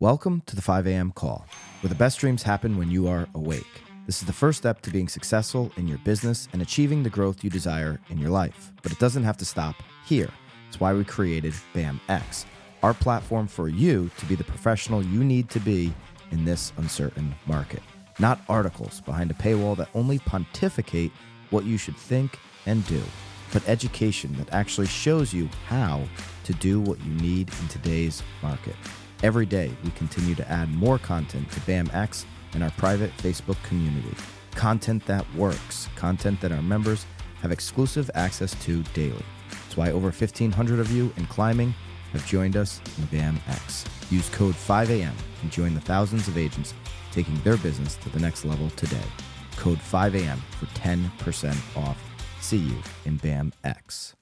Welcome to the 5 a.m. call, where the best dreams happen when you are awake. This is the first step to being successful in your business and achieving the growth you desire in your life. But it doesn't have to stop here. It's why we created BAMX, our platform for you to be the professional you need to be in this uncertain market. Not articles behind a paywall that only pontificate what you should think and do, but education that actually shows you how to do what you need in today's market. Every day, we continue to add more content to BAMX and our private Facebook community. Content that works, content that our members have exclusive access to daily. That's why over 1,500 of you in climbing have joined us in BAMX. Use code 5AM and join the thousands of agents taking their business to the next level today. Code 5AM for 10% off. See you in BAMX.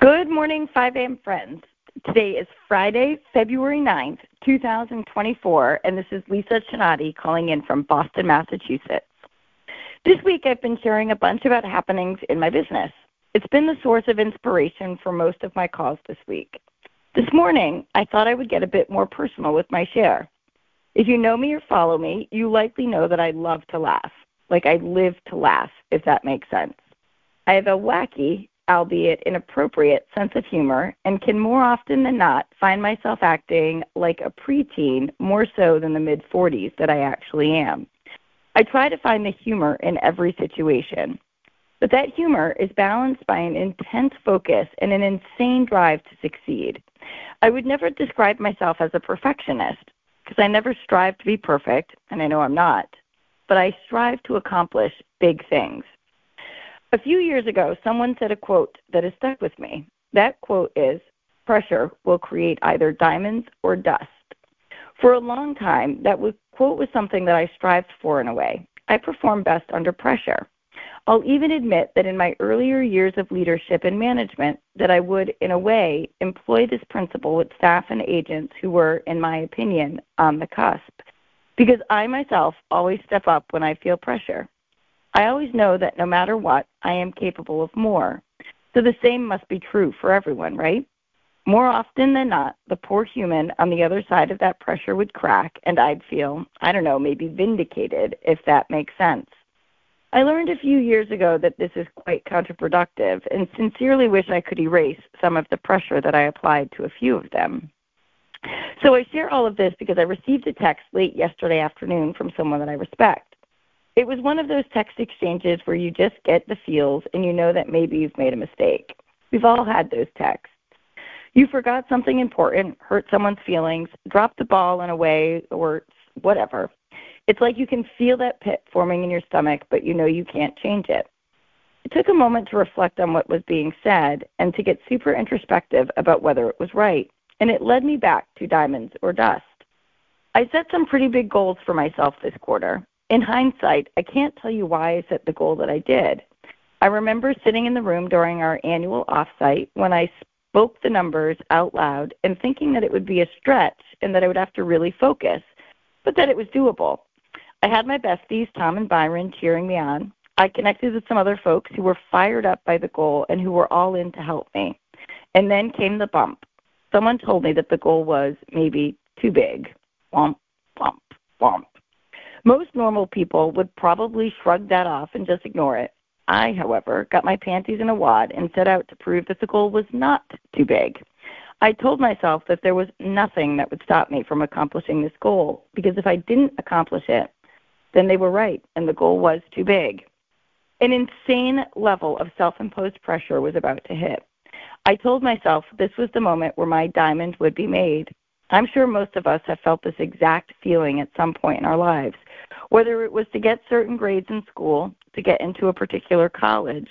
Good morning, 5 a.m. friends. Today is Friday, February 9th, 2024, and this is Lisa Chinatti calling in from Boston, Massachusetts. This week I've been sharing a bunch about happenings in my business. It's been the source of inspiration for most of my calls this week. This morning, I thought I would get a bit more personal with my share. If you know me or follow me, you likely know that I love to laugh. Like I live to laugh, if that makes sense. I have a wacky, albeit inappropriate, sense of humor and can more often than not find myself acting like a preteen more so than the mid 40s that I actually am. I try to find the humor in every situation. But that humor is balanced by an intense focus and an insane drive to succeed. I would never describe myself as a perfectionist because I never strive to be perfect, and I know I'm not, but I strive to accomplish big things. A few years ago, someone said a quote that has stuck with me. That quote is Pressure will create either diamonds or dust. For a long time, that quote was something that I strived for in a way. I perform best under pressure. I'll even admit that in my earlier years of leadership and management that I would in a way employ this principle with staff and agents who were in my opinion on the cusp because I myself always step up when I feel pressure. I always know that no matter what, I am capable of more. So the same must be true for everyone, right? More often than not, the poor human on the other side of that pressure would crack, and I'd feel, I don't know, maybe vindicated, if that makes sense. I learned a few years ago that this is quite counterproductive and sincerely wish I could erase some of the pressure that I applied to a few of them. So I share all of this because I received a text late yesterday afternoon from someone that I respect. It was one of those text exchanges where you just get the feels and you know that maybe you've made a mistake. We've all had those texts. You forgot something important, hurt someone's feelings, dropped the ball in a way, or whatever. It's like you can feel that pit forming in your stomach, but you know you can't change it. It took a moment to reflect on what was being said and to get super introspective about whether it was right, and it led me back to diamonds or dust. I set some pretty big goals for myself this quarter, in hindsight, I can't tell you why I set the goal that I did. I remember sitting in the room during our annual offsite when I spoke the numbers out loud and thinking that it would be a stretch and that I would have to really focus, but that it was doable. I had my besties, Tom and Byron, cheering me on. I connected with some other folks who were fired up by the goal and who were all in to help me. And then came the bump. Someone told me that the goal was maybe too big. Womp, womp, womp. Most normal people would probably shrug that off and just ignore it. I, however, got my panties in a wad and set out to prove that the goal was not too big. I told myself that there was nothing that would stop me from accomplishing this goal because if I didn't accomplish it, then they were right and the goal was too big. An insane level of self imposed pressure was about to hit. I told myself this was the moment where my diamond would be made. I'm sure most of us have felt this exact feeling at some point in our lives, whether it was to get certain grades in school, to get into a particular college,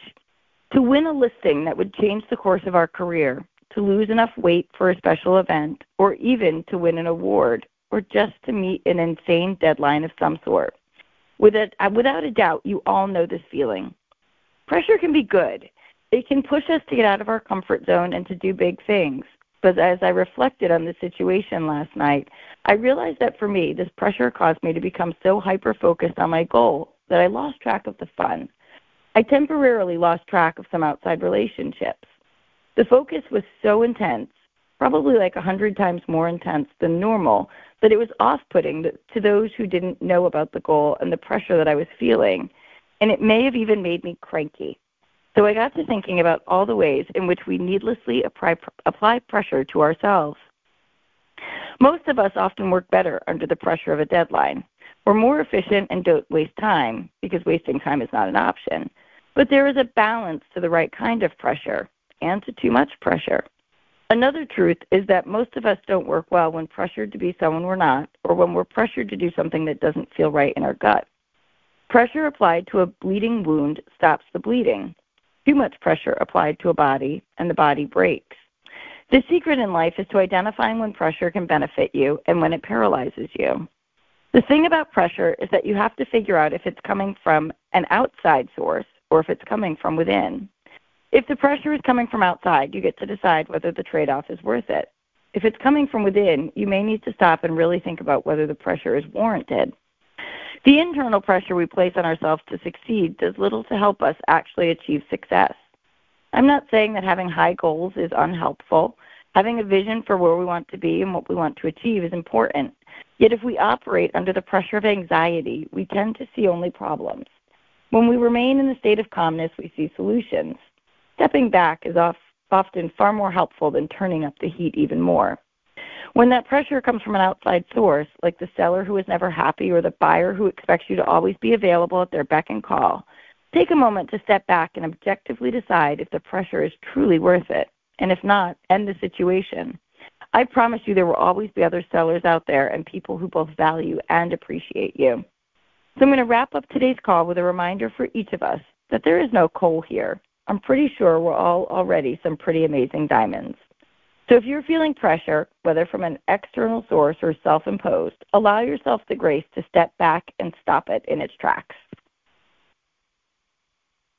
to win a listing that would change the course of our career, to lose enough weight for a special event, or even to win an award, or just to meet an insane deadline of some sort. Uh, without a doubt, you all know this feeling. Pressure can be good. It can push us to get out of our comfort zone and to do big things. But as I reflected on the situation last night, I realized that for me, this pressure caused me to become so hyper focused on my goal that I lost track of the fun. I temporarily lost track of some outside relationships. The focus was so intense, probably like a hundred times more intense than normal, that it was off putting to those who didn't know about the goal and the pressure that I was feeling, and it may have even made me cranky. So I got to thinking about all the ways in which we needlessly apply, apply pressure to ourselves. Most of us often work better under the pressure of a deadline. We're more efficient and don't waste time because wasting time is not an option. But there is a balance to the right kind of pressure and to too much pressure. Another truth is that most of us don't work well when pressured to be someone we're not or when we're pressured to do something that doesn't feel right in our gut. Pressure applied to a bleeding wound stops the bleeding. Too much pressure applied to a body and the body breaks. The secret in life is to identifying when pressure can benefit you and when it paralyzes you. The thing about pressure is that you have to figure out if it's coming from an outside source or if it's coming from within. If the pressure is coming from outside, you get to decide whether the trade off is worth it. If it's coming from within, you may need to stop and really think about whether the pressure is warranted. The internal pressure we place on ourselves to succeed does little to help us actually achieve success. I'm not saying that having high goals is unhelpful. Having a vision for where we want to be and what we want to achieve is important. Yet if we operate under the pressure of anxiety, we tend to see only problems. When we remain in the state of calmness, we see solutions. Stepping back is often far more helpful than turning up the heat even more. When that pressure comes from an outside source, like the seller who is never happy or the buyer who expects you to always be available at their beck and call, take a moment to step back and objectively decide if the pressure is truly worth it. And if not, end the situation. I promise you there will always be other sellers out there and people who both value and appreciate you. So I'm going to wrap up today's call with a reminder for each of us that there is no coal here. I'm pretty sure we're all already some pretty amazing diamonds. So if you're feeling pressure, whether from an external source or self imposed, allow yourself the grace to step back and stop it in its tracks.